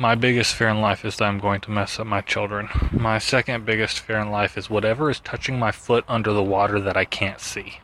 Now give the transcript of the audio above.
My biggest fear in life is that I'm going to mess up my children. My second biggest fear in life is whatever is touching my foot under the water that I can't see.